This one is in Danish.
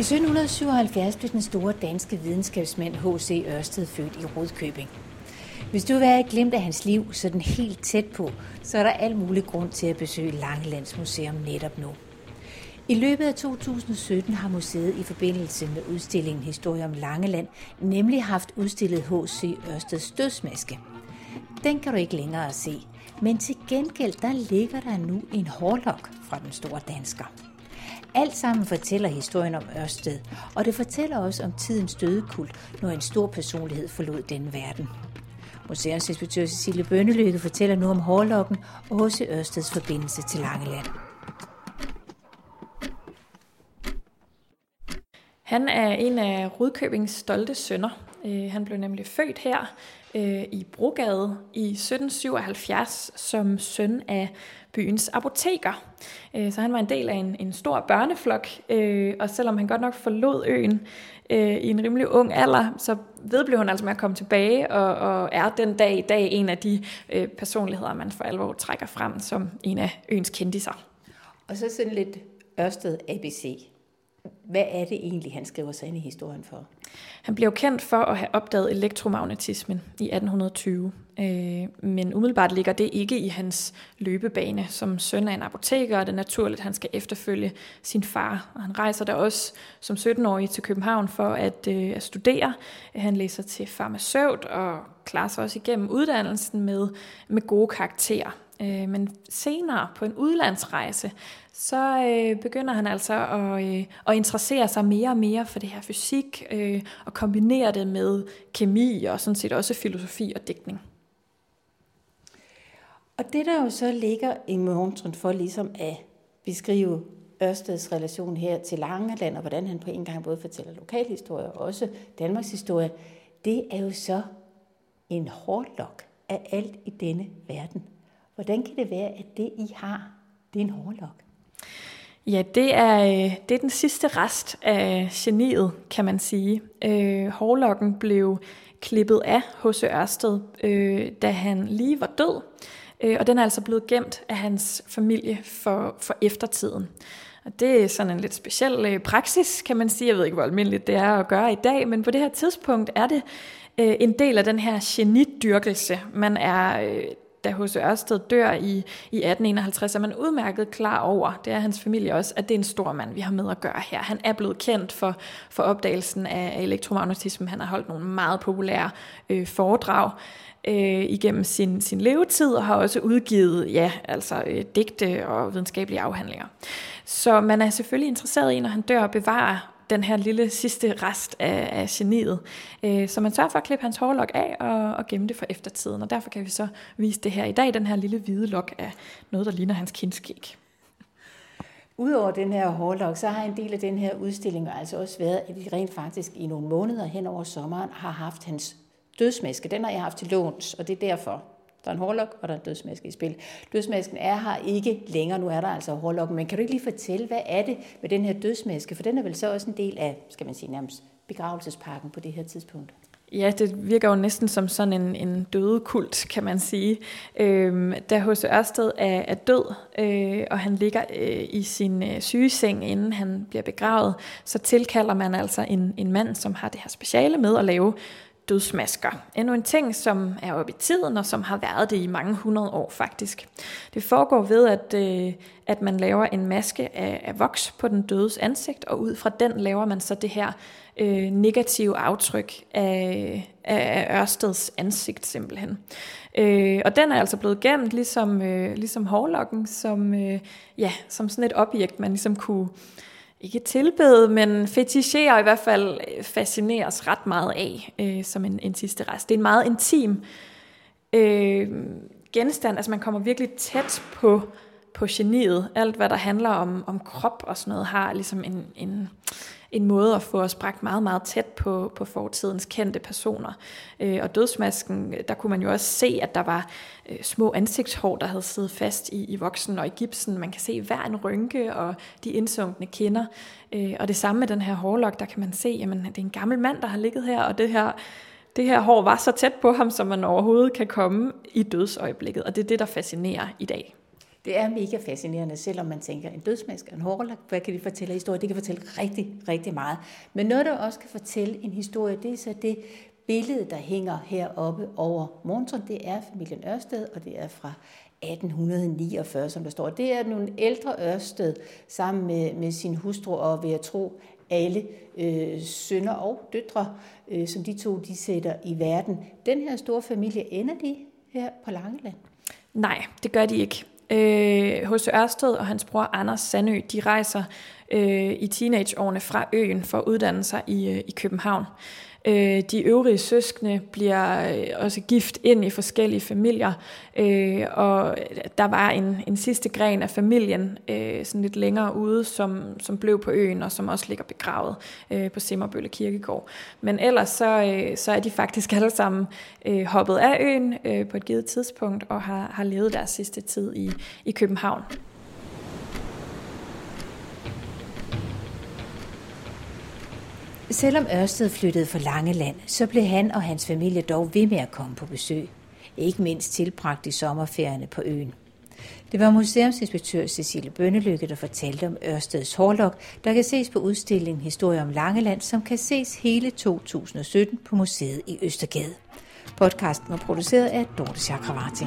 I 1777 blev den store danske videnskabsmand H.C. Ørsted født i Rudkøbing. Hvis du vil have glemt af hans liv sådan helt tæt på, så er der al mulig grund til at besøge Langelands Museum netop nu. I løbet af 2017 har museet i forbindelse med udstillingen Historie om Langeland nemlig haft udstillet H.C. Ørsteds dødsmaske. Den kan du ikke længere se, men til gengæld der ligger der nu en hårlok fra den store dansker. Alt sammen fortæller historien om Ørsted, og det fortæller også om tidens dødekult, når en stor personlighed forlod denne verden. Museumsinspektør Cecilie Bønnelykke fortæller nu om hårlokken og H.C. Ørsteds forbindelse til Langeland. Han er en af Rudkøbings stolte sønner. Øh, han blev nemlig født her øh, i Brogade i 1777 som søn af byens apoteker. Øh, så han var en del af en, en stor børneflok, øh, og selvom han godt nok forlod øen øh, i en rimelig ung alder, så vedblev han altså med at komme tilbage, og, og er den dag i dag en af de øh, personligheder, man for alvor trækker frem som en af øens kendiser. Og så sådan lidt Ørsted ABC. Hvad er det egentlig, han skriver sig ind i historien for? Han blev kendt for at have opdaget elektromagnetismen i 1820, øh, men umiddelbart ligger det ikke i hans løbebane. Som søn af en apoteker er det naturligt, at han skal efterfølge sin far. Og han rejser der også som 17-årig til København for at, øh, at studere. Han læser til farmaceut og klarer sig også igennem uddannelsen med, med gode karakterer. Øh, men senere på en udlandsrejse, så øh, begynder han altså at, øh, at interessere sig mere og mere for det her fysik, øh, og kombinere det med kemi og sådan set også filosofi og digtning. Og det der jo så ligger i Montren for ligesom at beskrive Ørsteds relation her til Langeland, og hvordan han på en gang både fortæller lokalhistorie og også Danmarks historie, det er jo så en hårdlok af alt i denne verden. Hvordan kan det være, at det I har, det er en hårlok? Ja, det er, øh, det er den sidste rest af geniet, kan man sige. Øh, hårlokken blev klippet af hos Ørsted, øh, da han lige var død, øh, og den er altså blevet gemt af hans familie for, for eftertiden. Og det er sådan en lidt speciel øh, praksis, kan man sige. Jeg ved ikke, hvor almindeligt det er at gøre i dag, men på det her tidspunkt er det øh, en del af den her genidyrkelse. Man er øh, da H.C. Ørsted dør i, i 1851, er man udmærket klar over, det er hans familie også, at det er en stor mand, vi har med at gøre her. Han er blevet kendt for, for opdagelsen af elektromagnetisme. Han har holdt nogle meget populære øh, foredrag øh, igennem sin, sin levetid, og har også udgivet ja, altså, øh, digte og videnskabelige afhandlinger. Så man er selvfølgelig interesseret i, når han dør, at bevare den her lille sidste rest af, af geniet. Øh, så man sørger for at klippe hans hårlok af og, og gemme det for eftertiden. Og derfor kan vi så vise det her i dag, den her lille hvide lok af noget, der ligner hans kindskæg. Udover den her hårlok, så har en del af den her udstilling altså også været, at vi rent faktisk i nogle måneder hen over sommeren har haft hans dødsmaske. Den har jeg haft til låns, og det er derfor. Der er en hårlok, og der er en dødsmaske i spil. Dødsmasken er her ikke længere, nu er der altså hårlokken. Men kan du ikke lige fortælle, hvad er det med den her dødsmaske? For den er vel så også en del af, skal man sige nærmest, begravelsesparken på det her tidspunkt. Ja, det virker jo næsten som sådan en, en døde kult, kan man sige. Øhm, da H.C. Ørsted er, er død, øh, og han ligger øh, i sin øh, sygeseng, inden han bliver begravet, så tilkalder man altså en, en mand, som har det her speciale med at lave dødsmasker. Endnu en ting, som er oppe i tiden, og som har været det i mange hundrede år faktisk. Det foregår ved, at, øh, at man laver en maske af, af voks på den dødes ansigt, og ud fra den laver man så det her øh, negative aftryk af, af Ørsteds ansigt simpelthen. Øh, og den er altså blevet gemt, ligesom, øh, ligesom hårlokken, som, øh, ja, som sådan et objekt, man ligesom kunne ikke tilbede, men fetishere i hvert fald øh, fascineres ret meget af øh, som en, en sidste rest. Det er en meget intim øh, genstand, altså man kommer virkelig tæt på, på geniet. Alt hvad der handler om, om krop og sådan noget har ligesom en, en, en måde at få os bragt meget, meget tæt på, på fortidens kendte personer. Øh, og dødsmasken, der kunne man jo også se, at der var øh, små ansigtshår, der havde siddet fast i, i voksen og i gipsen. Man kan se hver en rynke og de indsunkne kinder. Øh, og det samme med den her hårlok, der kan man se, jamen det er en gammel mand, der har ligget her, og det her det her hår var så tæt på ham, som man overhovedet kan komme i dødsøjeblikket, og det er det, der fascinerer i dag. Det er mega fascinerende, selvom man tænker, en dødsmask en hårlak, hvad kan de fortælle historie? Det kan fortælle rigtig, rigtig meget. Men noget, der også kan fortælle en historie, det er så det billede, der hænger heroppe over Monson. Det er familien Ørsted, og det er fra 1849, som der står. Det er nogle ældre Ørsted sammen med, med sin hustru og ved at tro alle øh, sønner og døtre, øh, som de to de sætter i verden. Den her store familie, ender de her på Langeland? Nej, det gør de ikke. Øh, H.C. Ørsted og hans bror Anders Sandø, de rejser øh, i teenageårene fra øen for at uddanne sig i, øh, i København. Øh, de øvrige søskende bliver øh, også gift ind i forskellige familier, øh, og der var en, en sidste gren af familien øh, sådan lidt længere ude, som, som blev på øen, og som også ligger begravet øh, på Simmerbølle Kirkegård. Men ellers så, øh, så er de faktisk alle sammen øh, hoppet af øen øh, på et givet tidspunkt, og har, har levet deres sidste tid i, i København. Selvom Ørsted flyttede fra Langeland, så blev han og hans familie dog ved med at komme på besøg. Ikke mindst tilbragt i sommerferierne på øen. Det var museumsinspektør Cecilie Bønnelykke, der fortalte om Ørsteds hårlok, der kan ses på udstillingen Historie om Langeland, som kan ses hele 2017 på museet i Østergade. Podcasten var produceret af Dorte Chakravarti.